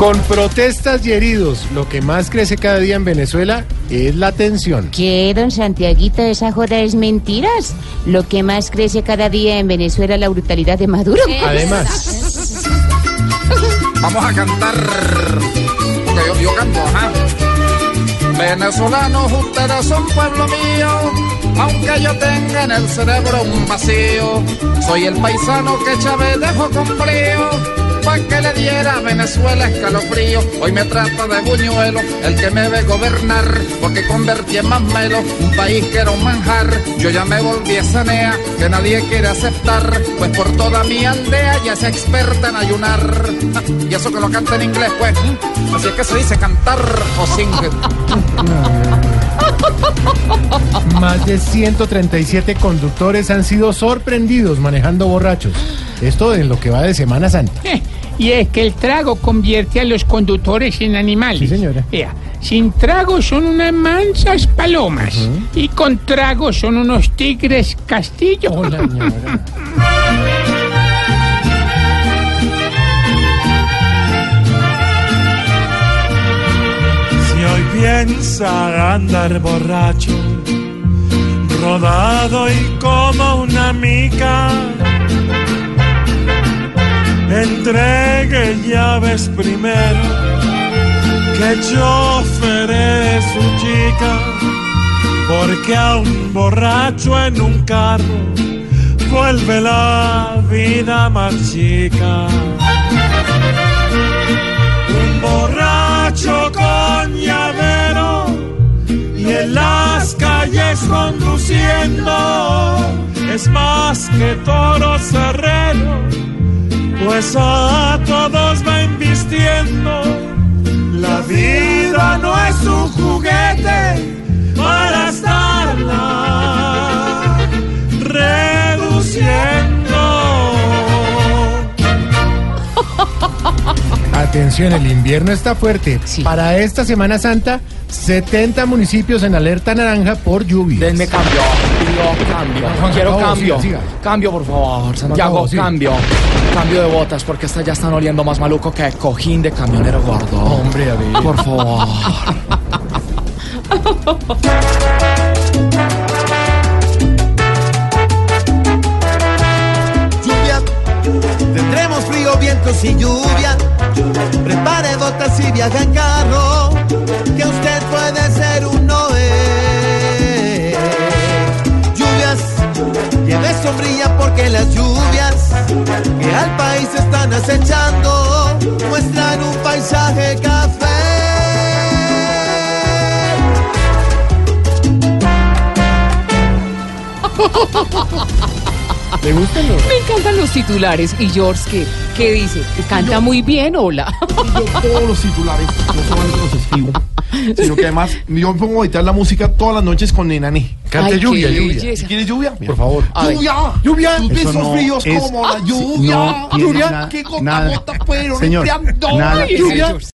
Con protestas y heridos, lo que más crece cada día en Venezuela es la tensión. ¿Qué, don Santiaguito? Esa joda es mentiras. Lo que más crece cada día en Venezuela es la brutalidad de Maduro. Además, Vamos a cantar. Porque yo, yo canto, ajá. Venezolanos, ustedes son pueblo mío. Aunque yo tenga en el cerebro un vacío, soy el paisano que Chávez dejó con frío. Pa' que le diera a Venezuela escalofrío. Hoy me trata de buñuelo, el que me ve gobernar. Porque convertí en más melo un país que era un manjar. Yo ya me volví esa nea que nadie quiere aceptar. Pues por toda mi aldea ya es experta en ayunar. Y eso que lo canta en inglés, pues. Así es que se dice cantar o sing. más de 137 conductores han sido sorprendidos manejando borrachos. Esto en lo que va de Semana Santa. Y es que el trago convierte a los conductores en animales. Sí, señora. Vea, sin trago son unas mansas palomas. Y con trago son unos tigres castillo. Hola, señora. Si hoy piensa andar borracho, rodado y como una mica, entregue llaves primero, que chofer es su chica, porque a un borracho en un carro vuelve la vida más chica. Un borracho con llavero y en las calles conduciendo es más que toro serrero, pues a todos va invistiendo. La vida no es un juguete Atención, el invierno está fuerte. Sí. Para esta Semana Santa, 70 municipios en alerta naranja por lluvia. Denme cambio, pido cambio. Quiero cambio. siga, siga. Cambio, por favor, Santiago, siga. cambio. Cambio de botas, porque estas ya están oliendo más maluco que cojín de camionero gordo. Hombre, a ver. Por favor. lluvia. Tendremos frío, vientos y lluvia. Viaja en carro, que usted puede ser un Noé. Lluvias, lleve sombrilla porque las lluvias que al país están acechando muestran un paisaje café. ¿Le gustan los? Me encantan los titulares. ¿Y George qué? ¿Qué dice? Canta muy bien, hola. yo todos los titulares, no solamente los escribo, sino que además yo me pongo a editar la música todas las noches con Nenani. Cante Ay, lluvia, lluvia. belleza. ¿Quieres lluvia? Por favor. ¡Lluvia! ¡Lluvia! Tus Eso besos no fríos es- como la sí, lluvia. no ¡Lluvia! ¡Qué gota nada. gota fueron Señor, nada. Lluvia.